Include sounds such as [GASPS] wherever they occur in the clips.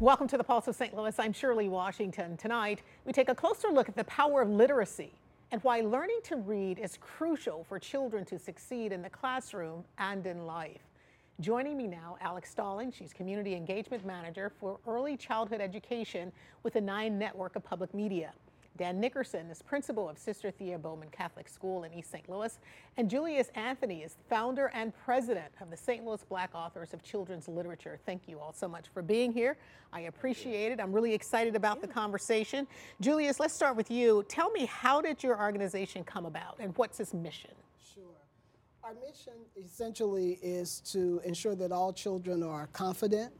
Welcome to the Pulse of St. Louis. I'm Shirley Washington. Tonight, we take a closer look at the power of literacy and why learning to read is crucial for children to succeed in the classroom and in life. Joining me now, Alex Stalling. She's Community Engagement Manager for Early Childhood Education with the Nine Network of Public Media. Dan Nickerson is principal of Sister Thea Bowman Catholic School in East St. Louis. And Julius Anthony is founder and president of the St. Louis Black Authors of Children's Literature. Thank you all so much for being here. I appreciate it. I'm really excited about the conversation. Julius, let's start with you. Tell me, how did your organization come about and what's its mission? Sure. Our mission essentially is to ensure that all children are confident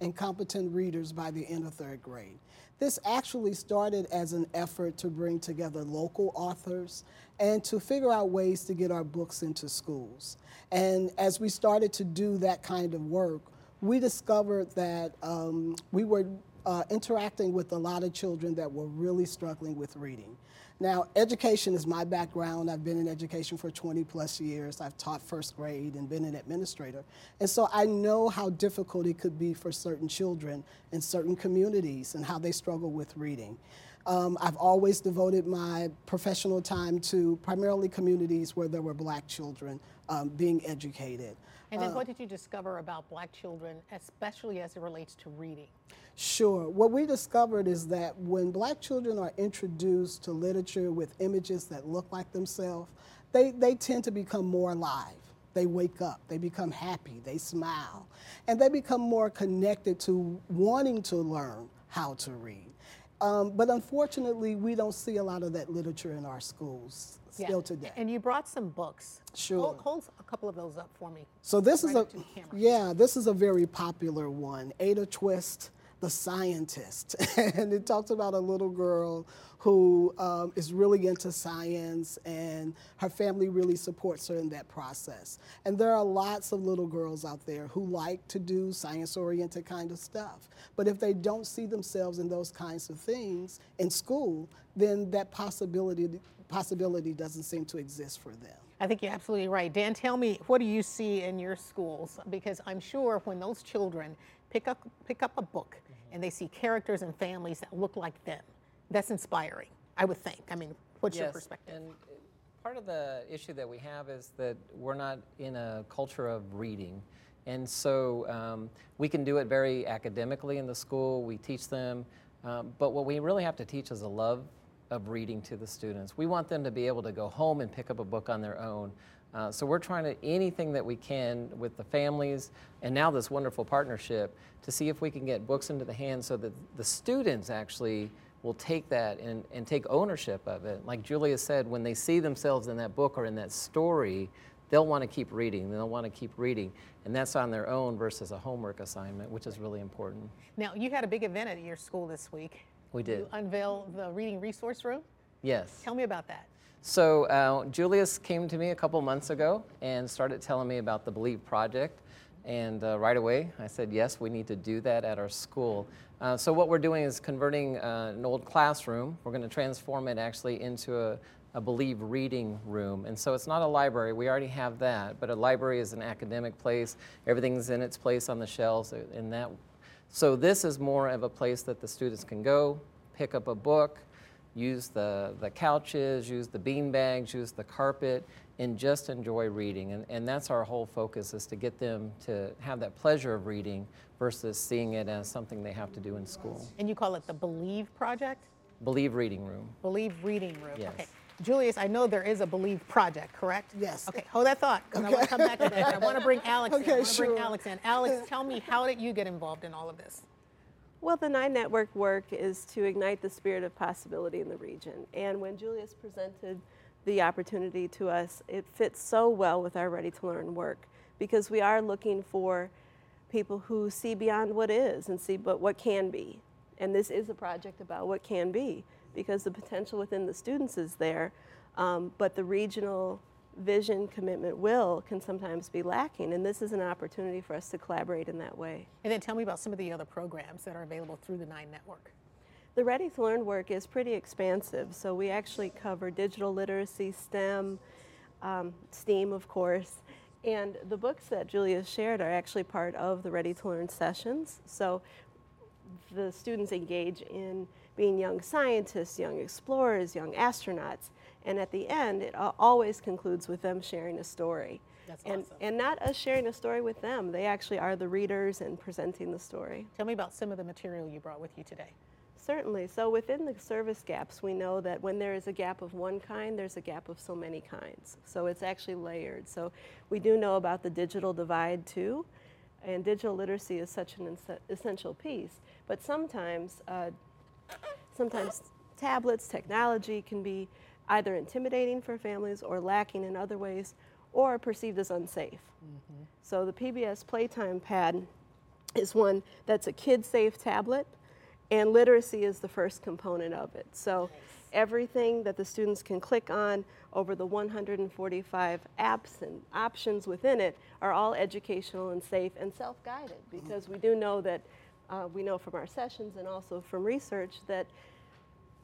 and competent readers by the end of third grade. This actually started as an effort to bring together local authors and to figure out ways to get our books into schools. And as we started to do that kind of work, we discovered that um, we were uh, interacting with a lot of children that were really struggling with reading. Now, education is my background. I've been in education for 20 plus years. I've taught first grade and been an administrator. And so I know how difficult it could be for certain children in certain communities and how they struggle with reading. Um, I've always devoted my professional time to primarily communities where there were black children um, being educated. And then uh, what did you discover about black children, especially as it relates to reading? Sure. What we discovered is that when black children are introduced to literature with images that look like themselves, they, they tend to become more alive. They wake up, they become happy, they smile, and they become more connected to wanting to learn how to read. Um, but unfortunately, we don't see a lot of that literature in our schools yeah. still today. And you brought some books. Sure. Hold, hold a couple of those up for me. So this right is a yeah, this is a very popular one. Ada Twist the scientist. [LAUGHS] and it talks about a little girl who um, is really into science and her family really supports her in that process. And there are lots of little girls out there who like to do science oriented kind of stuff. But if they don't see themselves in those kinds of things in school, then that possibility possibility doesn't seem to exist for them. I think you're absolutely right. Dan, tell me, what do you see in your schools? Because I'm sure when those children pick up, pick up a book and they see characters and families that look like them. That's inspiring, I would think. I mean, what's yes, your perspective? And part of the issue that we have is that we're not in a culture of reading. And so um, we can do it very academically in the school, we teach them, um, but what we really have to teach is a love of reading to the students. We want them to be able to go home and pick up a book on their own. Uh, so we're trying to anything that we can with the families and now this wonderful partnership to see if we can get books into the hands so that the students actually will take that and, and take ownership of it. Like Julia said, when they see themselves in that book or in that story, they'll want to keep reading. They'll want to keep reading. And that's on their own versus a homework assignment, which is really important. Now, you had a big event at your school this week. We did. You unveiled the Reading Resource Room? Yes. Tell me about that. So uh, Julius came to me a couple months ago and started telling me about the Believe Project. And uh, right away, I said, yes, we need to do that at our school. Uh, so what we're doing is converting uh, an old classroom. We're going to transform it actually into a, a Believe reading room. And so it's not a library, we already have that, but a library is an academic place. Everything's in its place on the shelves in that. So this is more of a place that the students can go, pick up a book, use the, the couches, use the bean bags, use the carpet, and just enjoy reading. And, and that's our whole focus is to get them to have that pleasure of reading versus seeing it as something they have to do in school. And you call it the Believe Project? Believe Reading Room. Believe Reading Room. Yes. Okay. Julius, I know there is a Believe Project, correct? Yes. Okay, hold that thought, because okay. I want to come back to that. I want to bring Alex okay, in. I want to sure. bring Alex in. [LAUGHS] Alex, [LAUGHS] tell me, how did you get involved in all of this? Well, the Nine Network work is to ignite the spirit of possibility in the region. And when Julius presented the opportunity to us, it fits so well with our Ready to Learn work because we are looking for people who see beyond what is and see but what can be. And this is a project about what can be because the potential within the students is there, um, but the regional vision, commitment, will can sometimes be lacking. And this is an opportunity for us to collaborate in that way. And then tell me about some of the other programs that are available through the Nine Network. The Ready to Learn work is pretty expansive. So we actually cover digital literacy, STEM, um, STEAM, of course. And the books that Julia shared are actually part of the Ready to Learn sessions. So the students engage in being young scientists, young explorers, young astronauts. And at the end, it always concludes with them sharing a story. That's and, awesome. and not us sharing a story with them. They actually are the readers and presenting the story. Tell me about some of the material you brought with you today. Certainly. So within the service gaps, we know that when there is a gap of one kind, there's a gap of so many kinds. So it's actually layered. So we do know about the digital divide too, and digital literacy is such an essential piece. But sometimes, uh, sometimes tablets, technology can be either intimidating for families or lacking in other ways or perceived as unsafe. Mm-hmm. So the PBS Playtime Pad is one that's a kid-safe tablet and literacy is the first component of it. So nice. Everything that the students can click on over the 145 apps and options within it are all educational and safe and self-guided because we do know that uh, we know from our sessions and also from research that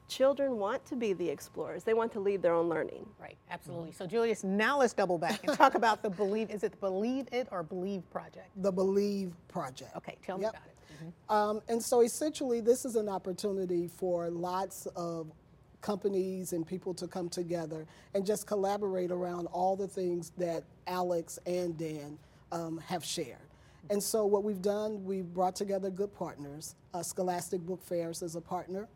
children want to be the explorers. They want to lead their own learning. Right, absolutely. So Julius, now let's double back and talk about the Believe, is it the Believe It or Believe Project? The Believe Project. Okay, tell me yep. about it. Mm-hmm. Um, and so essentially this is an opportunity for lots of companies and people to come together and just collaborate around all the things that Alex and Dan um, have shared. And so what we've done, we've brought together good partners. Uh, Scholastic Book Fairs is a partner.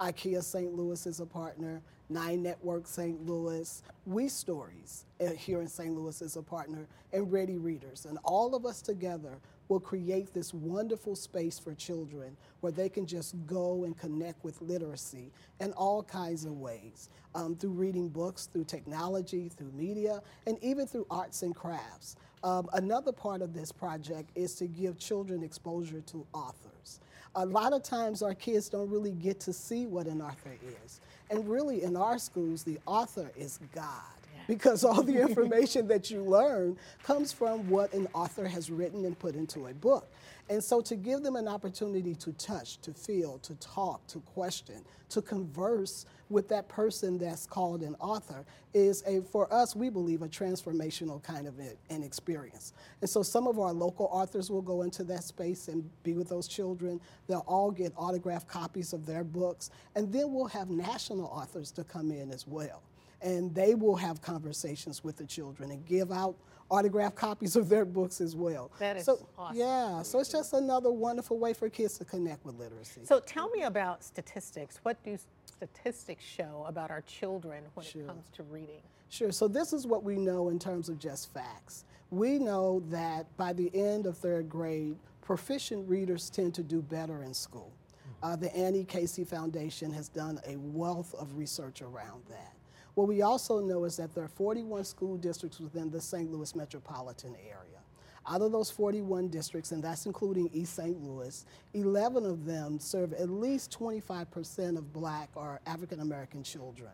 IKEA St. Louis is a partner. Nine Network St. Louis. We Stories uh, here in St. Louis is a partner. And Ready Readers. And all of us together will create this wonderful space for children where they can just go and connect with literacy in all kinds of ways um, through reading books, through technology, through media, and even through arts and crafts. Um, another part of this project is to give children exposure to authors. A lot of times our kids don't really get to see what an author is. And really in our schools, the author is God because all the [LAUGHS] information that you learn comes from what an author has written and put into a book. And so to give them an opportunity to touch, to feel, to talk, to question, to converse with that person that's called an author is a, for us, we believe, a transformational kind of an experience. And so some of our local authors will go into that space and be with those children. They'll all get autographed copies of their books. And then we'll have national authors to come in as well and they will have conversations with the children and give out autographed copies [LAUGHS] of their books as well. That is so, awesome. Yeah, so it's just another wonderful way for kids to connect with literacy. So tell me about statistics. What do statistics show about our children when sure. it comes to reading? Sure, so this is what we know in terms of just facts. We know that by the end of third grade, proficient readers tend to do better in school. Mm-hmm. Uh, the Annie Casey Foundation has done a wealth of research around that. What we also know is that there are 41 school districts within the St. Louis metropolitan area. Out of those 41 districts, and that's including East St. Louis, 11 of them serve at least 25% of black or African American children.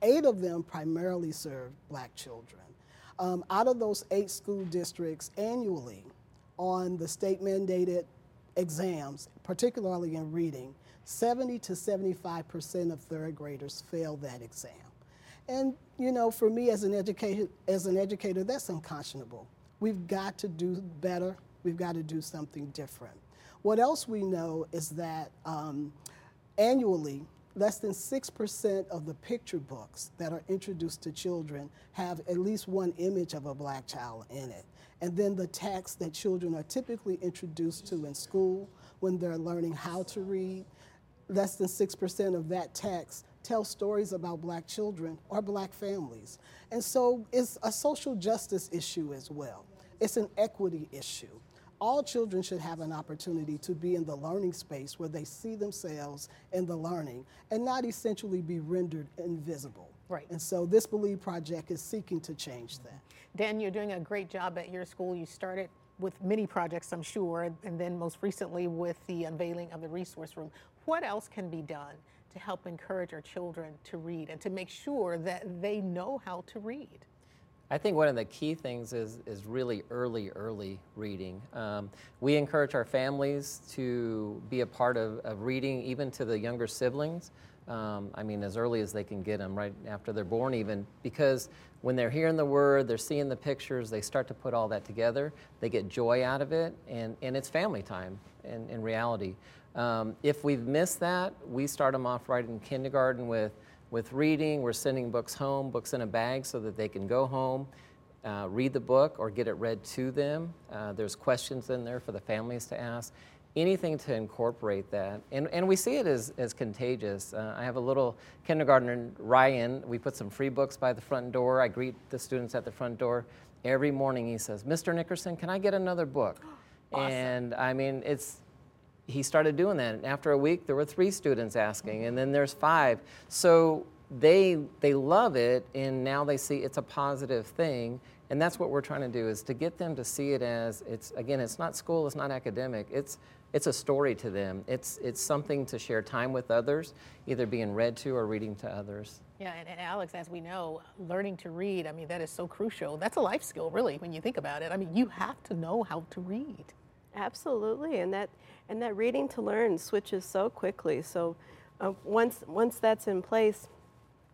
Eight of them primarily serve black children. Um, out of those eight school districts annually on the state mandated exams, particularly in reading, 70 to 75% of third graders fail that exam. And you know, for me as an educator, as an educator, that's unconscionable. We've got to do better. We've got to do something different. What else we know is that um, annually, less than 6% of the picture books that are introduced to children have at least one image of a black child in it. And then the text that children are typically introduced to in school when they're learning how to read, less than 6% of that text tell stories about black children or black families. And so it's a social justice issue as well. It's an equity issue. All children should have an opportunity to be in the learning space where they see themselves in the learning and not essentially be rendered invisible. Right. And so this Believe Project is seeking to change that. Dan, you're doing a great job at your school. You started with many projects, I'm sure, and then most recently with the unveiling of the resource room. What else can be done to help encourage our children to read and to make sure that they know how to read? I think one of the key things is, is really early, early reading. Um, we encourage our families to be a part of, of reading, even to the younger siblings. Um, I mean, as early as they can get them, right after they're born, even, because when they're hearing the word, they're seeing the pictures, they start to put all that together. They get joy out of it, and, and it's family time in, in reality. Um, if we've missed that, we start them off right in kindergarten with with reading, we're sending books home, books in a bag so that they can go home, uh, read the book or get it read to them. Uh, there's questions in there for the families to ask. Anything to incorporate that. And, and we see it as, as contagious. Uh, I have a little kindergartner, Ryan. We put some free books by the front door. I greet the students at the front door. Every morning he says, Mr. Nickerson, can I get another book? [GASPS] Awesome. And I mean, it's he started doing that. And after a week, there were three students asking, and then there's five. So they they love it, and now they see it's a positive thing. And that's what we're trying to do is to get them to see it as it's again, it's not school, it's not academic. It's it's a story to them. It's it's something to share time with others, either being read to or reading to others. Yeah, and, and, Alex, as we know, learning to read, I mean, that is so crucial. That's a life skill, really, when you think about it. I mean, you have to know how to read. Absolutely, and that and that reading to learn switches so quickly. So uh, once once that's in place,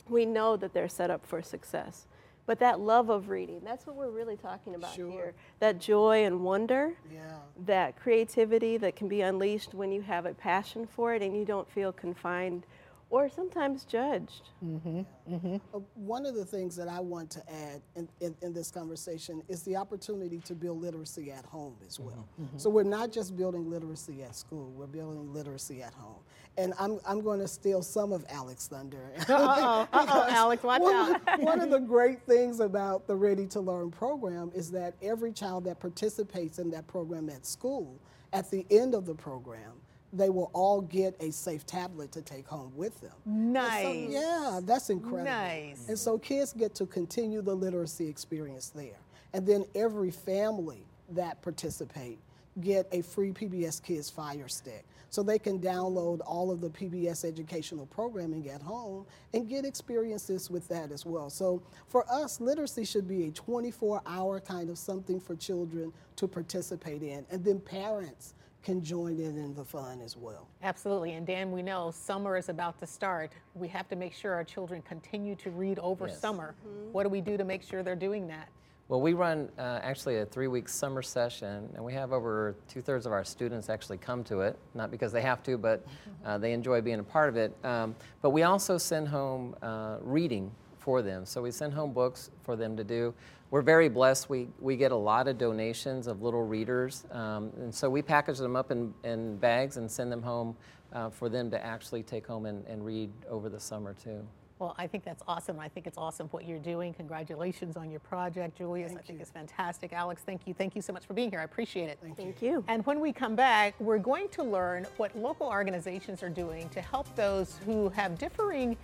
we know that they're set up for success. But that love of reading, that's what we're really talking about sure. here. That joy and wonder, yeah. that creativity that can be unleashed when you have a passion for it and you don't feel confined or sometimes judged. Mm-hmm. Mm-hmm. Uh, one of the things that I want to add in, in, in, this conversation is the opportunity to build literacy at home as well. Mm-hmm. mm-hmm. So we're not just building literacy at school, we're building literacy at home. And I'm, I'm going to steal some of Alex Thunder. [LAUGHS] Uh-oh, uh-oh, [LAUGHS] Alex, watch one out. One of the great things about the Ready to Learn program is that every child that participates in that program at school, at the end of the program, they will all get a safe tablet to take home with them. Nice. So, yeah, that's incredible. Nice. And so kids get to continue the literacy experience there. And then every family that participate get a free PBS Kids Fire Stick. So they can download all of the PBS educational programming at home and get experiences with that as well. So for us, literacy should be a 24 hour kind of something for children to participate in. And then parents can join in in the fun as well. Absolutely. And Dan, we know summer is about to start. We have to make sure our children continue to read over yes. summer. Mm-hmm. What do we do to make sure they're doing that? Well, we run uh, actually a three week summer session, and we have over two thirds of our students actually come to it, not because they have to, but uh, they enjoy being a part of it. Um, but we also send home uh, reading for them. So we send home books for them to do we're very blessed. We, we get a lot of donations of little readers. Um, and so we package them up in, in bags and send them home uh, for them to actually take home and, and read over the summer, too. Well, I think that's awesome. I think it's awesome what you're doing. Congratulations on your project, Julius. Thank I think you. it's fantastic. Alex, thank you. Thank you so much for being here. I appreciate it. Thank, thank you. you. And when we come back, we're going to learn what local organizations are doing to help those who have differing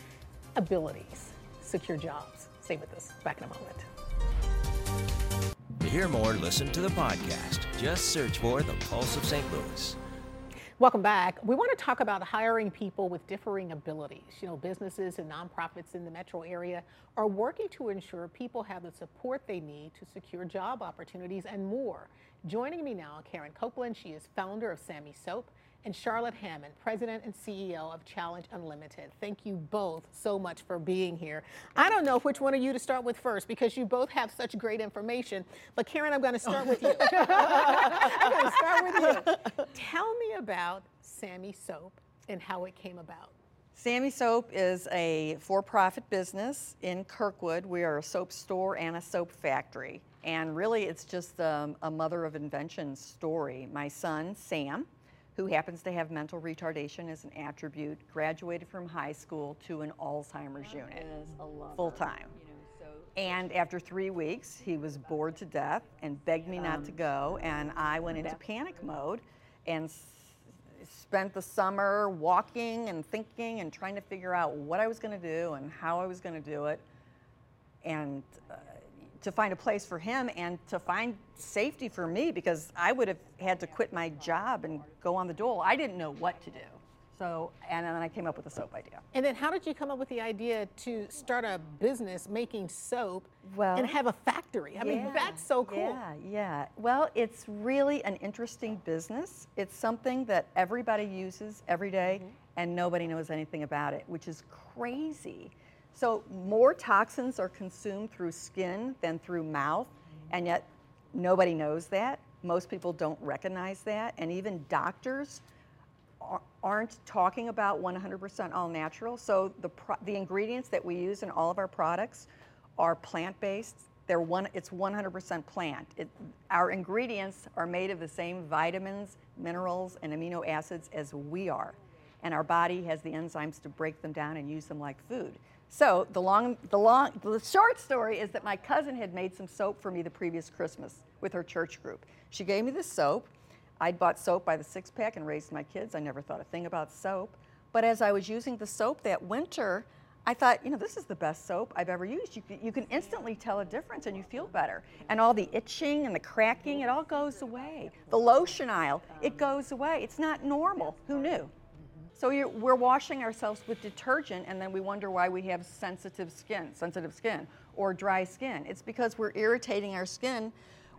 abilities secure jobs. Stay with us. Back in a moment. To hear more, listen to the podcast. Just search for The Pulse of St. Louis. Welcome back. We want to talk about hiring people with differing abilities. You know, businesses and nonprofits in the metro area are working to ensure people have the support they need to secure job opportunities and more. Joining me now, Karen Copeland. She is founder of Sammy Soap and Charlotte Hammond, President and CEO of Challenge Unlimited. Thank you both so much for being here. I don't know which one of you to start with first because you both have such great information, but Karen, I'm going to start with you. [LAUGHS] I'm going to start with you. Tell me about Sammy Soap and how it came about. Sammy Soap is a for profit business in Kirkwood. We are a soap store and a soap factory. And really, it's just um, a mother of invention story. My son, Sam, who happens to have mental retardation as an attribute, graduated from high school to an Alzheimer's unit full time. And after three weeks, he was bored to death and begged me not to go. And I went into panic mode and spent the summer walking and thinking and trying to figure out what I was going to do and how I was going to do it. And uh, to find a place for him and to find safety for me because I would have had to quit my job and go on the dole. I didn't know what to do. So, and then I came up with the soap idea. And then how did you come up with the idea to start a business making soap Well, and have a factory? I mean, that's so cool. Yeah, yeah. Well, it's really an interesting business. It's something that everybody uses every day Mm-hmm. and nobody knows anything about it, which is crazy. So, more toxins are consumed through skin than through mouth, and yet nobody knows that. Most people don't recognize that, and even doctors aren't talking about 100% all natural. So the the ingredients that we use in all of our products are plant-based. They're one. It's 100% plant. It, our ingredients are made of the same vitamins, minerals, and amino acids as we are, and our body has the enzymes to break them down and use them like food. So the long, the long, the short story is that my cousin had made some soap for me the previous Christmas with her church group. She gave me the soap. I'd bought soap by the six pack and raised my kids. I never thought a thing about soap. But as I was using the soap that winter, I thought, you know, this is the best soap I've ever used. You you can instantly tell a difference and you feel better. And all the itching and the cracking, it all goes away. The lotion aisle, it goes away. It's not normal. Who knew? So we're washing ourselves with detergent, and then we wonder why we have sensitive skin, sensitive skin, or dry skin. It's because we're irritating our skin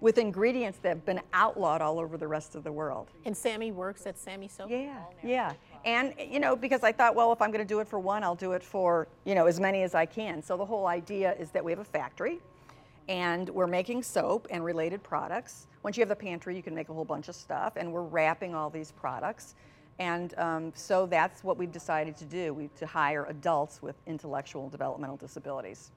with ingredients that have been outlawed all over the rest of the world. And Sammy works at Sammy Soap. Yeah, yeah. And you know, because I thought, well, if I'm going to do it for one, I'll do it for you know as many as I can. So the whole idea is that we have a factory, and we're making soap and related products. Once you have the pantry, you can make a whole bunch of stuff, and we're wrapping all these products. And um, so that's what we've decided to do: we to hire adults with intellectual and developmental disabilities.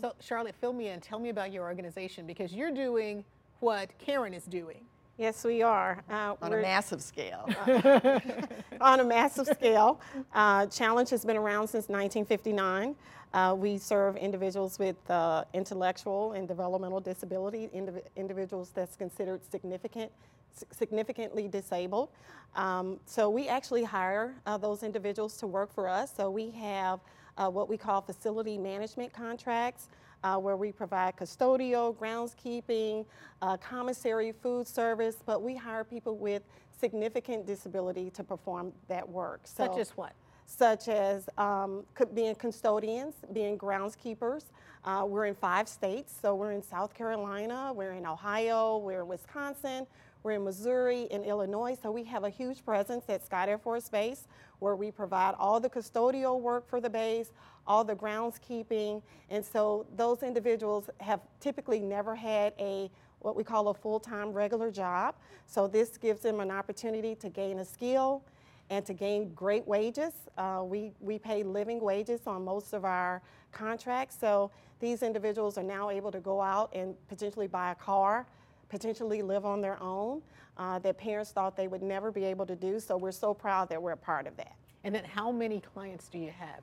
So, Charlotte, fill me in. Tell me about your organization because you're doing what Karen is doing. Yes, we are. Uh, On a massive scale. [LAUGHS] on a massive scale. Uh, Challenge has been around since 1959. Uh, we serve individuals with uh, intellectual and developmental disability, indiv- individuals that's considered significant, s- significantly disabled. Um, so we actually hire uh, those individuals to work for us. So we have uh, what we call facility management contracts. Uh, where we provide custodial, groundskeeping, uh, commissary, food service, but we hire people with significant disability to perform that work. Such as what? Such as um, being custodians, being groundskeepers. Uh, we're in five states, so we're in South Carolina, we're in Ohio, we're in Wisconsin, we're in Missouri, and Illinois. So we have a huge presence at Scott Air Force Base, where we provide all the custodial work for the base, all the groundskeeping, and so those individuals have typically never had a what we call a full-time regular job. So this gives them an opportunity to gain a skill and to gain great wages. Uh, we, we pay living wages on most of our contracts. So these individuals are now able to go out and potentially buy a car, potentially live on their own, uh, that parents thought they would never be able to do. So we're so proud that we're a part of that. And then how many clients do you have?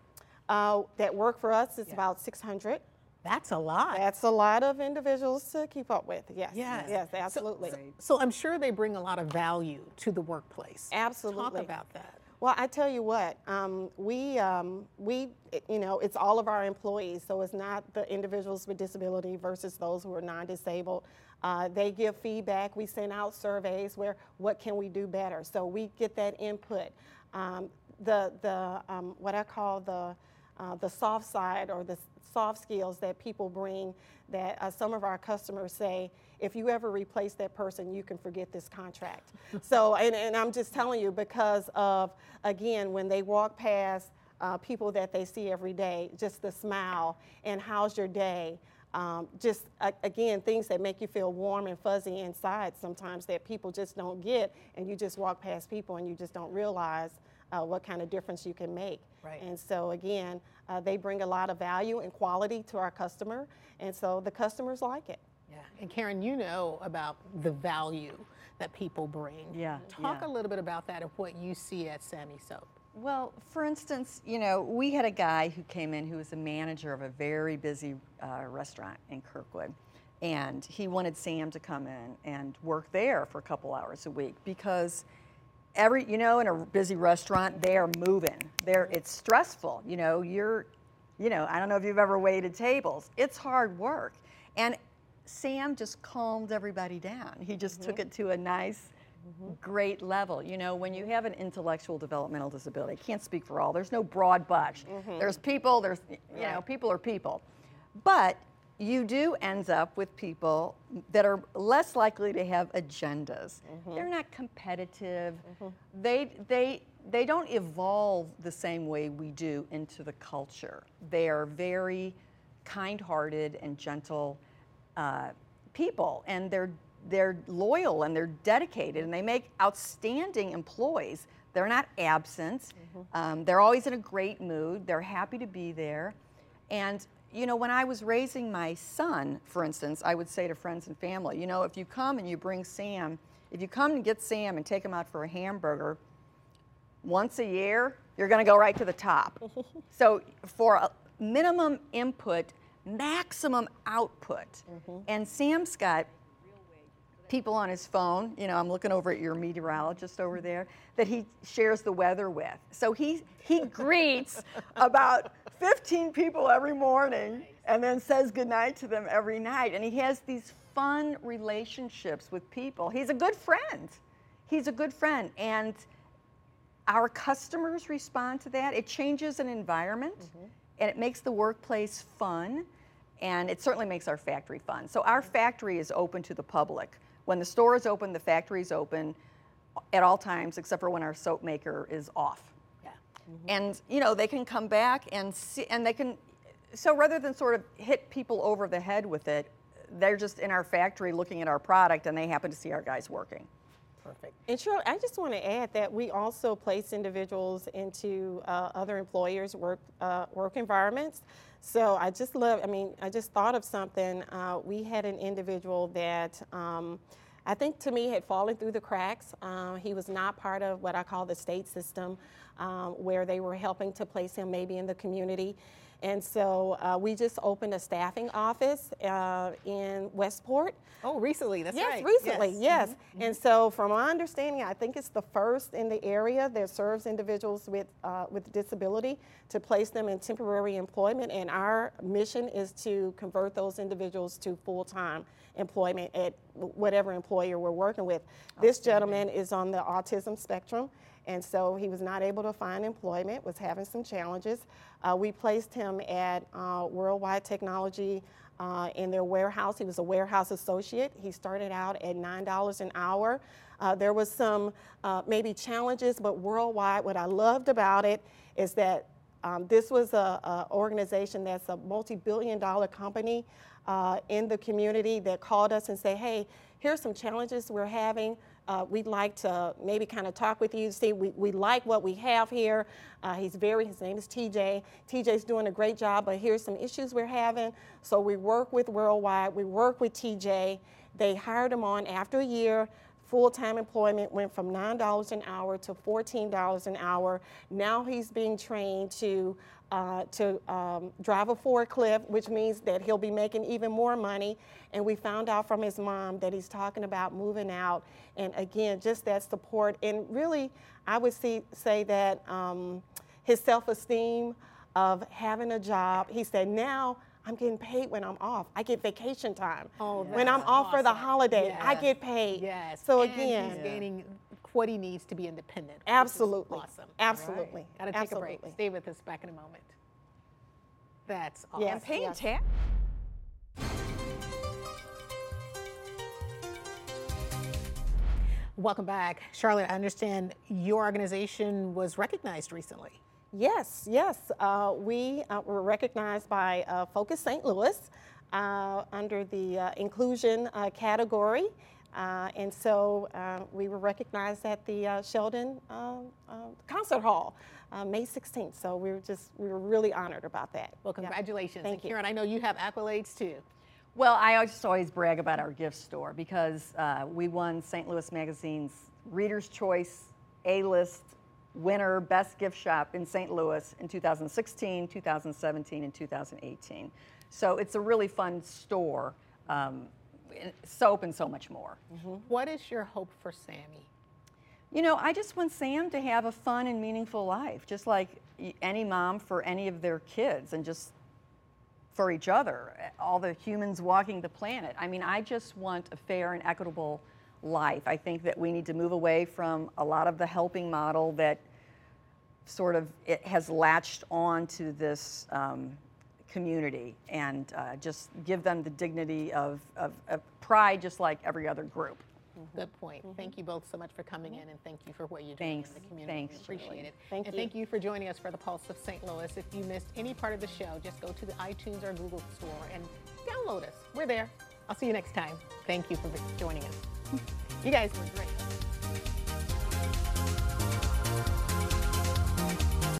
Uh, that work for us is about 600. That's a lot. That's a lot of individuals to keep up with. Yes. Yes. Yes, absolutely. So, so I'm sure they bring a lot of value to the workplace. Absolutely. Talk about that. Well, I tell you what, um, we, um, we, you know, it's all of our employees, so it's not the individuals with disability versus those who are non-disabled. Uh, they give feedback. We send out surveys where what can we do better. So we get that input. Um, the, the, um, what I call the, uh, the soft side or the soft skills that people bring that uh, some of our customers say, if you ever replace that person, you can forget this contract. [LAUGHS] so, and, and I'm just telling you because of, again, when they walk past uh, people that they see every day, just the smile and how's your day. Um, just a- again, things that make you feel warm and fuzzy inside sometimes that people just don't get, and you just walk past people and you just don't realize uh, what kind of difference you can make. Right. And so again, uh, they bring a lot of value and quality to our customer, and so the customers like it. Yeah. And Karen, you know about the value that people bring. Yeah, Talk yeah. a little bit about that and what you see at Sammy Soap. Well, for instance, you know, we had a guy who came in who was a manager of a very busy uh, restaurant in Kirkwood. And he wanted Sam to come in and work there for a couple hours a week because every you know in a busy restaurant they are moving. They're it's stressful. You know you're you know i don't know if you've ever waited tables. It's hard work. And sam just calmed everybody down. He just took it to a nice great level. You know when you have an intellectual developmental disability i can't speak for all there's no broad brush. Mm-hmm. There's people there's you know people are people. But you do end up with people that are less likely to have agendas. Mm-hmm. They're not competitive. Mm-hmm. They they they don't evolve the same way we do into the culture. They are very kind-hearted and gentle uh, people, and they're they're loyal and they're dedicated, and they make outstanding employees. They're not absent. Um, they're always in a great mood. They're happy to be there, and you know, when I was raising my son, for instance, I would say to friends and family, you know, if you come and you bring Sam, if you come and get Sam and take him out for a hamburger once a year, you're going to go right to the top. [LAUGHS] so for a minimum input, maximum output. And Sam's got people on his phone. You know, I'm looking over at your meteorologist over there that he shares the weather with. So he he greets about 15 people every morning and then says goodnight to them every night. And he has these fun relationships with people. He's a good friend. He's a good friend. And our customers respond to that. It changes an environment mm-hmm. and it makes the workplace fun and it certainly makes our factory fun. So our factory is open to the public. When the store is open, the factory is open at all times except for when our soap maker is off. Yeah. And you know, they can come back and see and they can so rather than sort of hit people over the head with it, they're just in our factory looking at our product and they happen to see our guys working. Perfect. And Shirley, I just want to add that we also place individuals into uh, other employers' work uh, work environments. So I just love. I mean, I just thought of something. Uh, we had an individual that. Um, I think to me had fallen through the cracks. Uh, he was not part of what I call the state system, um, where they were helping to place him maybe in the community. And so uh, we just opened a staffing office uh, in Westport. Oh, recently, that's yes, right. recently, yes. Mhm. And so, from my understanding, I think it's the first in the area that serves individuals with uh, with disability to place them in temporary employment. And our mission is to convert those individuals to full time employment at whatever employer we're working with. This gentleman is on the autism spectrum. And so he was not able to find employment, was having some challenges. Uh, we placed him at uh, Worldwide Technology uh, in their warehouse. He was a warehouse associate. He started out at $9 an hour. Uh, there was some uh, maybe challenges, but worldwide, what I loved about it is that um, this was a, a organization that's a multi-billion dollar company uh, in the community that called us and say, hey, here's some challenges we're having. Uh, we'd like to maybe kind of talk with you, see, we, we like what we have here. Uh, he's very, his name is TJ. TJ's doing a great job, but here's some issues we're having. So we work with Worldwide, we work with TJ. They hired him on after a year. Full-time employment went from $9 an hour to $14 an hour. Now he's being trained to uh, to um, drive a forklift, which means that he'll be making even more money. And we found out from his mom that he's talking about moving out. And again, just that support. And really, I would see, say that um, his self-esteem of having a job. He said, now I'm getting paid when I'm off. I get vacation time. Oh, when I'm off for the awesome. holiday, I get paid. Yes. So and again, he's gaining what he needs to be independent. Absolutely. Awesome. Absolutely. Got to take a Absolutely. break. Stay with us back in a moment. That's awesome. Yes. And paying yes. tax. Welcome back. Charlotte, I understand your organization was recognized recently. Yes, yes. Uh, we uh, were recognized by uh, Focus St. Louis uh, under the uh, inclusion uh, category. Uh, and so uh, we were recognized at the uh, Sheldon uh, uh, Concert Hall uh, May 16th. So we were just, we were really honored about that. Well, Yeah. congratulations. Thank and you. Karen, I know you have accolades too. Well, I just always brag about our gift store because uh, we won St. Louis Magazine's Reader's Choice A-list winner best gift shop in St. Louis in 2016, 2017, and 2018. So it's a really fun store, um, in- soap and so much more. What is your hope for Sammy? You know, I just want Sam to have a fun and meaningful life, just like any mom for any of their kids, and just for each other, all the humans walking the planet. I mean, I just want a fair and equitable life. I think that we need to move away from a lot of the helping model that sort of it has latched on to this um, community and uh, just give them the dignity of, of, of pride, just like every other group. Good point. Thank you both so much for coming in and thank you for what you do doing Thanks. in the community. Thanks, We appreciate Shirley. it. Thank and you. thank you for joining us for the Pulse of St. Louis. If you missed any part of the show, just go to the iTunes or Google store and download us. We're there. I'll see you next time. Thank you for joining us. You guys were great.